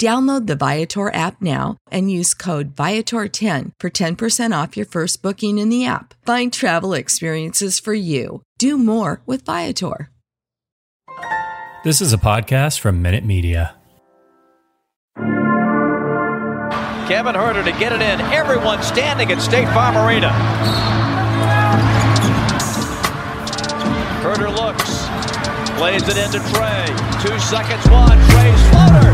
Download the Viator app now and use code Viator10 for 10% off your first booking in the app. Find travel experiences for you. Do more with Viator. This is a podcast from Minute Media. Kevin Huerter to get it in. Everyone standing at State Farm Arena. Huerter looks, plays it into Trae. Two seconds, one. Trae's floater.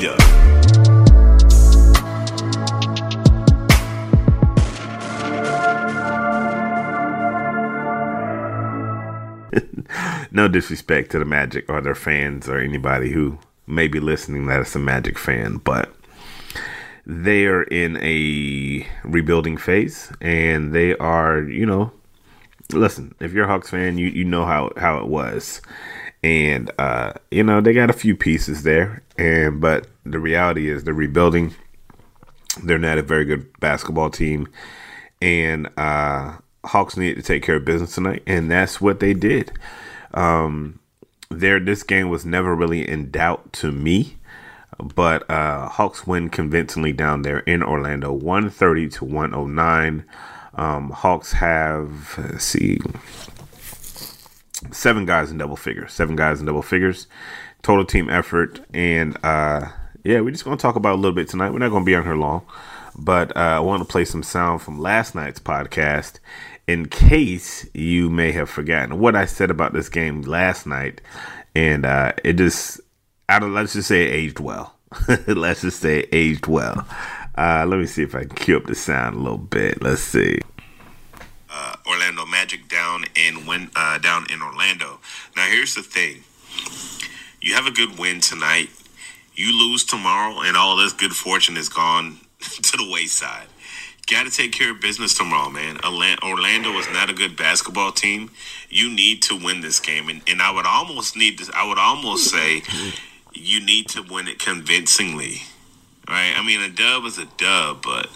Eda. no disrespect to the Magic or their fans or anybody who may be listening that is a Magic fan, but they are in a rebuilding phase and they are, you know, listen, if you're a Hawks fan, you, you know how, how it was and uh, you know they got a few pieces there, and but the reality is they're rebuilding. They're not a very good basketball team, and uh, Hawks need to take care of business tonight, and that's what they did. Um, there, this game was never really in doubt to me, but uh, Hawks win convincingly down there in Orlando, one thirty to one oh nine. Um, Hawks have see seven guys in double figures. Seven guys in double figures. Total team effort. And uh, yeah, we're just going to talk about a little bit tonight. We're not going to be on here long, but uh, I want to play some sound from last night's podcast in case you may have forgotten what I said about this game last night. And uh, it just, I don't, let's just say it aged well. let's just say it aged well. Uh, let me see if I can cue up the sound a little bit. Let's see uh, Orlando down in win, uh, down in Orlando. Now here's the thing: you have a good win tonight. You lose tomorrow, and all this good fortune is gone to the wayside. Got to take care of business tomorrow, man. Orlando is not a good basketball team. You need to win this game, and, and I would almost need this. I would almost say you need to win it convincingly, right? I mean, a dub is a dub, but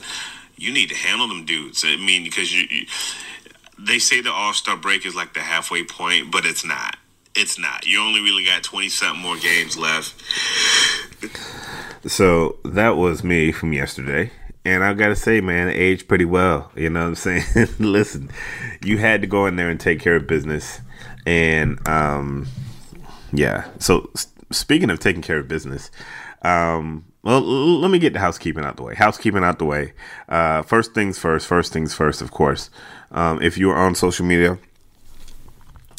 you need to handle them dudes. I mean, because you, you they say the All Star break is like the halfway point, but it's not. It's not. You only really got twenty something more games left. So that was me from yesterday. And I gotta say, man, aged pretty well. You know what I'm saying? Listen, you had to go in there and take care of business. And um yeah. So speaking of taking care of business, um well, let me get the housekeeping out the way. Housekeeping out the way. Uh, first things first. First things first. Of course, um, if you are on social media,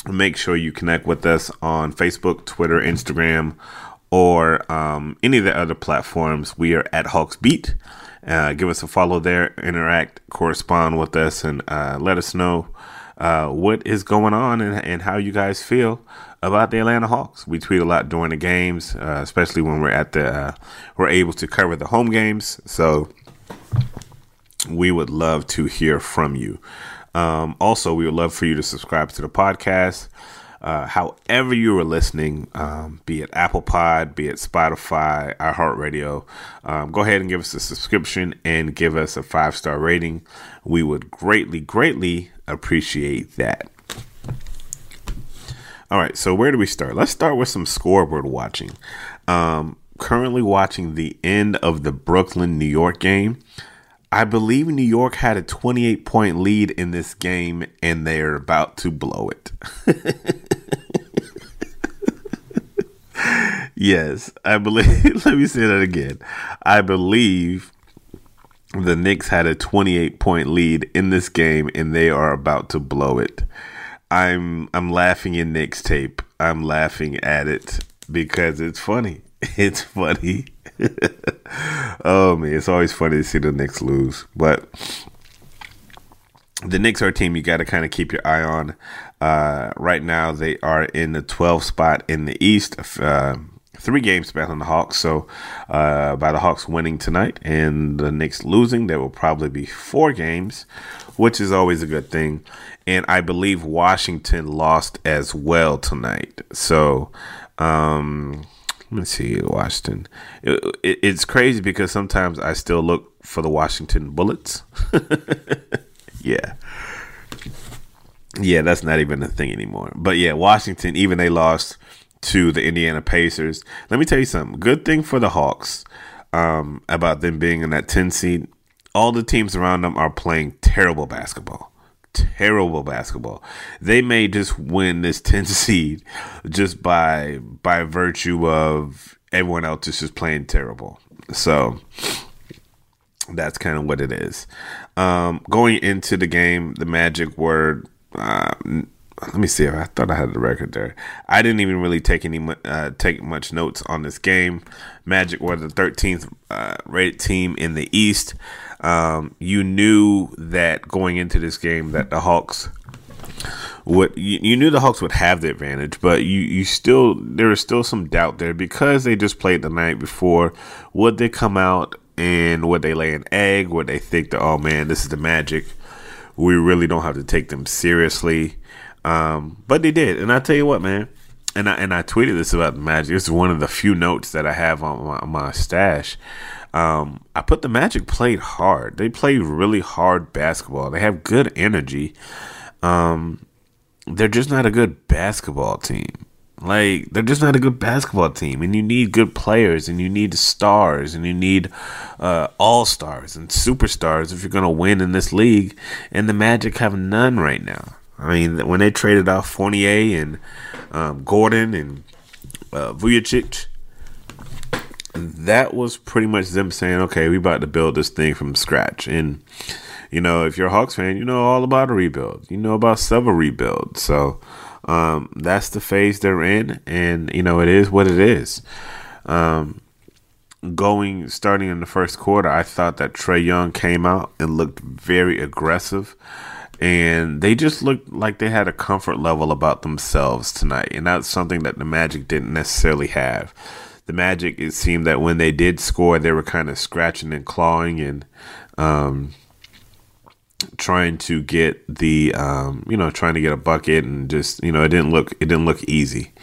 make sure you connect with us on Facebook, Twitter, Instagram, or um, any of the other platforms. We are at Hawks Beat. Uh, give us a follow there, interact, correspond with us, and uh, let us know uh, what is going on and, and how you guys feel about the Atlanta Hawks. We tweet a lot during the games, uh, especially when we're at the uh, we're able to cover the home games. So we would love to hear from you. Um, also, we would love for you to subscribe to the podcast. Uh, however you are listening, um, be it Apple Pod, be it Spotify, iHeartRadio, um, go ahead and give us a subscription and give us a five star rating. We would greatly, greatly appreciate that. All right, so where do we start? Let's start with some scoreboard watching. Um, currently watching the end of the Brooklyn New York game. I believe New York had a 28 point lead in this game and they're about to blow it. yes, I believe. Let me say that again. I believe the Knicks had a 28 point lead in this game and they are about to blow it. I'm I'm laughing in Knicks tape. I'm laughing at it because it's funny. It's funny. oh man, it's always funny to see the Knicks lose. But the Knicks are a team you got to kind of keep your eye on. Uh, right now, they are in the 12th spot in the East. Uh, three games back on the Hawks. So, uh, by the Hawks winning tonight and the Knicks losing, there will probably be four games, which is always a good thing. And I believe Washington lost as well tonight. So, um, let me see, Washington. It, it, it's crazy because sometimes I still look for the Washington Bullets. yeah. Yeah, that's not even a thing anymore. But yeah, Washington, even they lost to the Indiana Pacers. Let me tell you something. Good thing for the Hawks um, about them being in that 10 seed. All the teams around them are playing terrible basketball terrible basketball. They may just win this 10 seed just by by virtue of everyone else is just playing terrible. So that's kind of what it is. Um, going into the game, the magic word. Uh, let me see. if I thought I had the record there. I didn't even really take any uh, take much notes on this game. Magic were the 13th uh, rated team in the East um, you knew that going into this game that the Hawks would you, you, knew the Hawks would have the advantage, but you you still there was still some doubt there because they just played the night before. Would they come out and would they lay an egg? Would they think that oh man, this is the Magic? We really don't have to take them seriously. Um, but they did, and I tell you what, man. And I and I tweeted this about the Magic. It's one of the few notes that I have on my, on my stash. Um, I put the Magic played hard. They played really hard basketball. They have good energy. Um, they're just not a good basketball team. Like they're just not a good basketball team, and you need good players, and you need stars, and you need uh, all stars and superstars if you're gonna win in this league. And the Magic have none right now. I mean, when they traded off Fournier and um, Gordon and uh, Vucevic, that was pretty much them saying, okay, we about to build this thing from scratch. And, you know, if you're a Hawks fan, you know all about a rebuild. You know about several rebuilds. So um, that's the phase they're in. And, you know, it is what it is. Um, going, starting in the first quarter, I thought that Trae Young came out and looked very aggressive. And they just looked like they had a comfort level about themselves tonight. And that's something that the Magic didn't necessarily have the Magic, it seemed that when they did score, they were kind of scratching and clawing and um, trying to get the um, you know trying to get a bucket and just you know it didn't look it didn't look easy.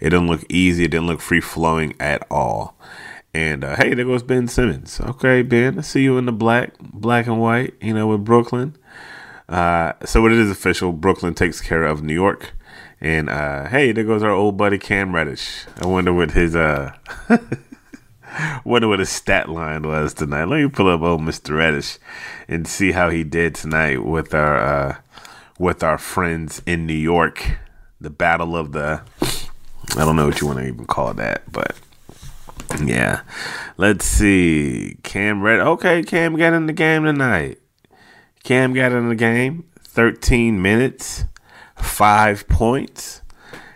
It didn't look easy. It didn't look free flowing at all. And uh, hey, there goes Ben Simmons. Okay, Ben, I see you in the black, black and white. You know, with Brooklyn. Uh, so it is official. Brooklyn takes care of New York. And uh, hey, there goes our old buddy Cam Reddish. I wonder what his uh wonder what his stat line was tonight. Let me pull up old Mr. Reddish and see how he did tonight with our uh with our friends in New York. The battle of the I don't know what you want to even call that, but yeah. Let's see. Cam Red okay, Cam got in the game tonight. Cam got in the game. 13 minutes five points.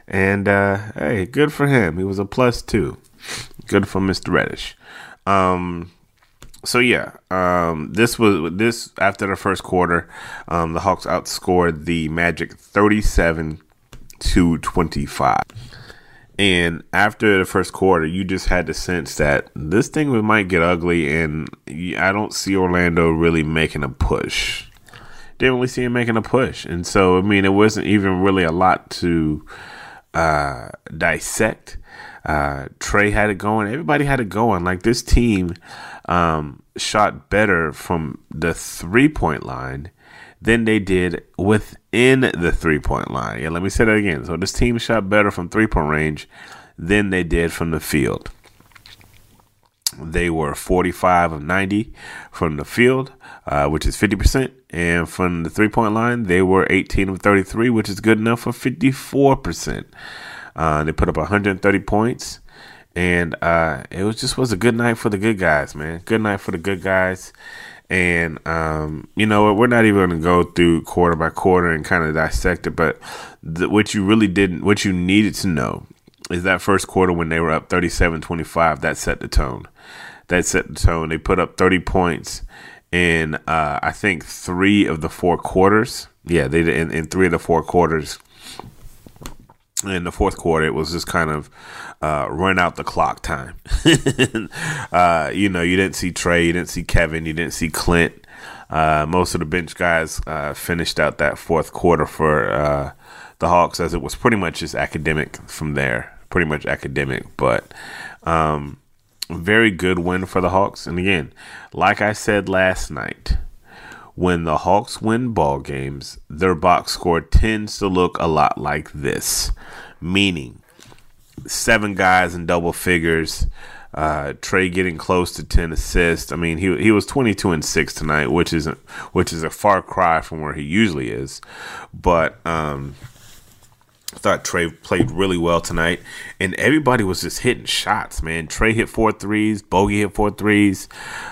And uh, hey, good for him. He was a plus two. Good for Mr. Reddish. Um, so yeah, um, this was this after the first quarter, um, the Hawks outscored the Magic thirty-seven to twenty-five. And after the first quarter, you just had the sense that this thing might get ugly, and I don't see Orlando really making a push. Didn't really see him making a push, and so I mean, it wasn't even really a lot to uh, dissect. Uh, Trae had it going. Everybody had it going. Like this team um, shot better from the three point line than they did within the three point line. Yeah, let me say that again. So this team shot better from three point range than they did from the field. They were 45 of 90 from the field, uh, which is 50%. And from the three point line, they were 18 of 33, which is good enough for 54%. Uh, they put up 130 points, and uh, it was just was a good night for the good guys, man. Good night for the good guys. And um, you know we're not even going to go through quarter by quarter and kind of dissect it, but what you really didn't, what you needed to know, is that first quarter when they were up 37-25. That set the tone. That set the tone. They put up 30 points in uh, I think three of the four quarters. Yeah, they did in, in three of the four quarters in the fourth quarter, it was just kind of uh, run out the clock time. uh, you know, you didn't see Trae, you didn't see Kevin, you didn't see Clint. Uh, most of the bench guys uh, finished out that fourth quarter for uh, the Hawks, as it was pretty much just academic from there. Pretty much academic, but um, very good win for the Hawks. And again, like I said last night, when the Hawks win ball games, their box score tends to look a lot like this, meaning seven guys in double figures. Uh, Trae getting close to ten assists. I mean, he he was twenty two and six tonight, which is which is a far cry from where he usually is. But um, I thought Trae played really well tonight, and everybody was just hitting shots. Man, Trae hit four threes, Bogey hit four threes,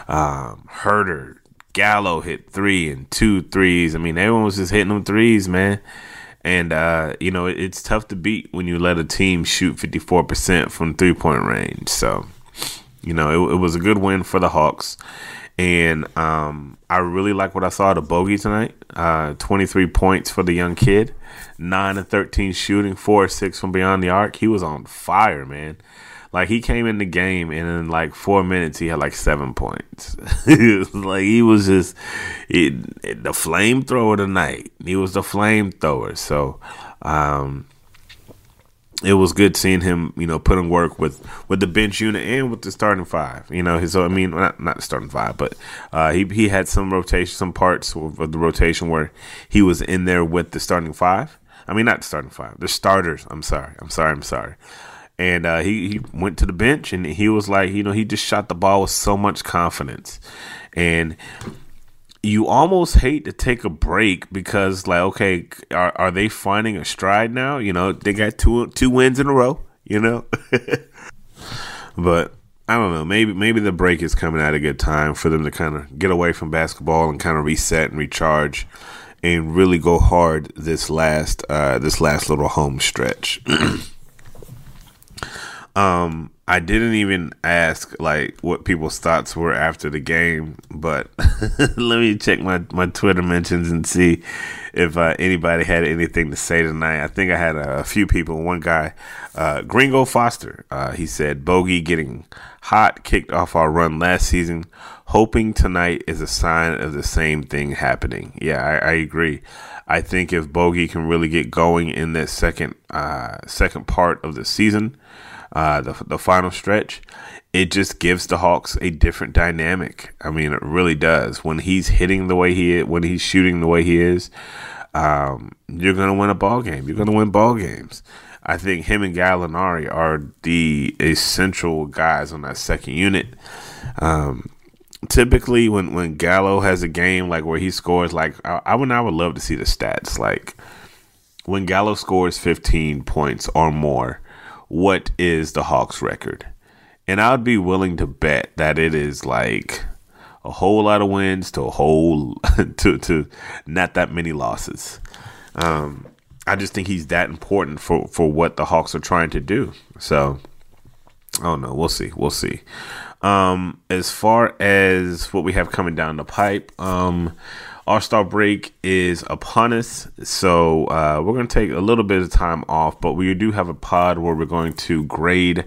um, Huerter, Gallo hit three and two threes. I mean, everyone was just hitting them threes, man. And uh, you know, it, it's tough to beat when you let a team shoot 54% from three point range. So, you know, it, it, was a good win for the Hawks. And um, I really like what I saw the bogey tonight. Uh, 23 points for the young kid, 9 and 13 shooting, 4 or 6 from beyond the arc. He was on fire, man. Like he came in the game and in like four minutes he had like seven points. like he was just it, the flamethrower tonight. He was the flamethrower. So um, it was good seeing him, you know, put in work with with the bench unit and with the starting five. You know, so I mean, not not the starting five, but uh, he he had some rotation, some parts of the rotation where he was in there with the starting five. I mean, not the starting five, the starters. I'm sorry, I'm sorry, I'm sorry and uh, he he went to the bench and he was like, you know, he just shot the ball with so much confidence, and you almost hate to take a break because like, okay, are are they finding a stride now? You know, they got two two wins in a row, you know, but. I don't know. Maybe maybe the break is coming at a good time for them to kind of get away from basketball and kind of reset and recharge, and really go hard this last uh, this last little home stretch. Um, I didn't even ask like what people's thoughts were after the game, but let me check my, my Twitter mentions and see if uh, anybody had anything to say tonight. I think I had a, a few people. One guy, uh, Gringo Foster, uh, he said, Bogey getting hot kicked off our run last season. Hoping tonight is a sign of the same thing happening. Yeah, I, I agree. I think if Bogey can really get going in that second uh, second part of the season, uh, the the final stretch, it just gives the Hawks a different dynamic. I mean, it really does. When he's hitting the way he is, when he's shooting the way he is, um, you're gonna win a ball game. You're gonna win ball games. I think him and Gallinari are the essential guys on that second unit. Um, typically, when when Gallo has a game like where he scores, like I, I would I would love to see the stats. Like when Gallo scores 15 points or more, what is the Hawks record. And I'd be willing to bet that it is like a whole lot of wins to a whole to to not that many losses. Um, I just think he's that important for for what the Hawks are trying to do. So I don't know. We'll see. We'll see. Um, as far as what we have coming down the pipe, um, All Star break is upon us, so uh, we're going to take a little bit of time off, but we do have a pod where we're going to grade.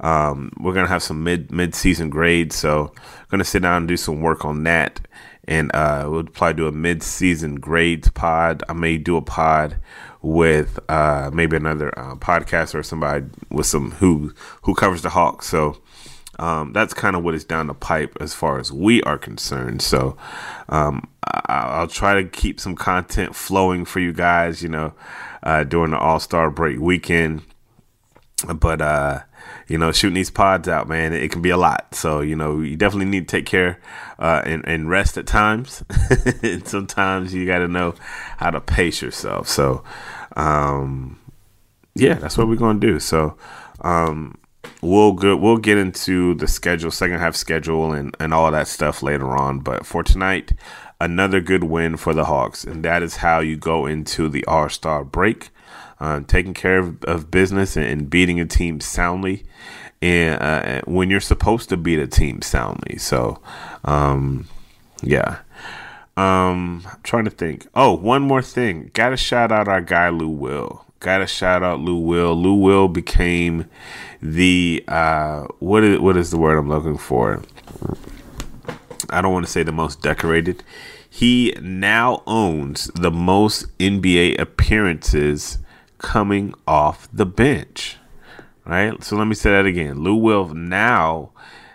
Um, we're going to have some mid mid season grades, so going to sit down and do some work on that, and uh, we'll probably do a mid season grades pod. I may do a pod with uh, maybe another uh, podcast or somebody with some who who covers the Hawks. So um, that's kind of what is down the pipe as far as we are concerned. So um, I, will try to keep some content flowing for you guys, you know, uh, during the All Star break weekend. But uh, you know, shooting these pods out, man, it, can be a lot. So you know, you definitely need to take care uh, and, and rest at times. and sometimes you got to know how to pace yourself. So um, yeah, that's what we're gonna do. So um, we'll go, we'll get into the schedule, second half schedule, and and all that stuff later on. But for tonight, another good win for the Hawks, and that is how you go into the All Star break, uh, taking care of, of business and, and, beating a team soundly, and uh, when you're supposed to beat a team soundly. So, um, yeah. Um, I'm trying to think. Oh, one more thing. Got to shout out our guy Lou Will. Got to shout out Lou Will. Lou Will became the uh, what is what is the word I'm looking for? I don't want to say the most decorated. He now owns the most NBA appearances coming off the bench. Right? So let me say that again. Lou Will now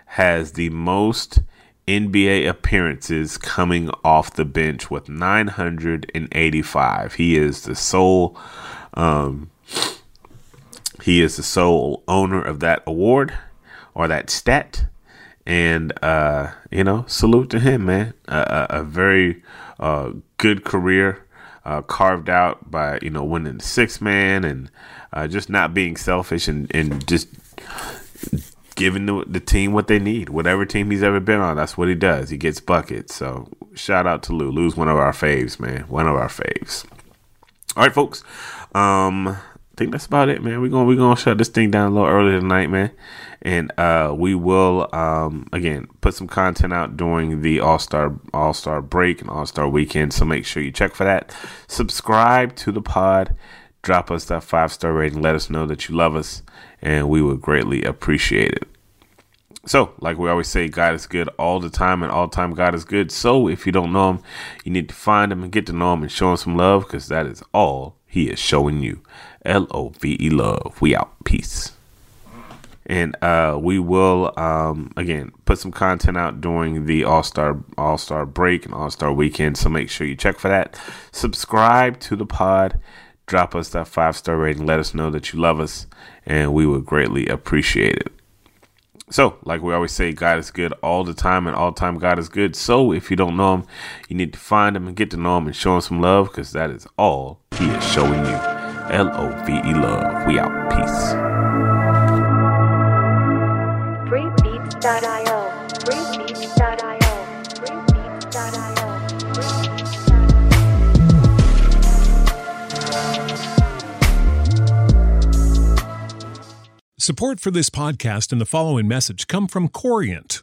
has the most NBA appearances coming off the bench with 985. He is the sole um, he is the sole owner of that award or that stat. And, uh, you know, salute to him, man. a, a, very uh, good career uh, carved out by, you know, winning six man and uh, just not being selfish and, and just giving the, the team what they need. Whatever team he's ever been on, that's what he does. He gets buckets. So shout out to Lou. Lou's one of our faves, man. One of our faves. All right, folks. Um, think that's about it, man. We're gonna we're gonna shut this thing down a little earlier tonight, man. And uh, we will um, again put some content out during the All Star All Star break and All Star weekend. So make sure you check for that. Subscribe to the pod. Drop us that five star rating. Let us know that you love us, and we would greatly appreciate it. So, like we always say, God is good all the time, and all the time God is good. So, if you don't know Him, you need to find Him and get to know Him and show Him some love, because that is all He is showing you. L O V E love. We out. Peace. And uh, we will um, again put some content out during the All Star All Star break and All Star weekend. So make sure you check for that. Subscribe to the pod. Drop us that five star rating. Let us know that you love us, and we would greatly appreciate it. So, like we always say, God is good all the time, and all time God is good. So, if you don't know Him, you need to find Him and get to know Him and show Him some love because that is all He is showing you. L O V E love. We out. Peace. Freebeats.io. Freebeats.io. Support for this podcast and the following message come from Corient.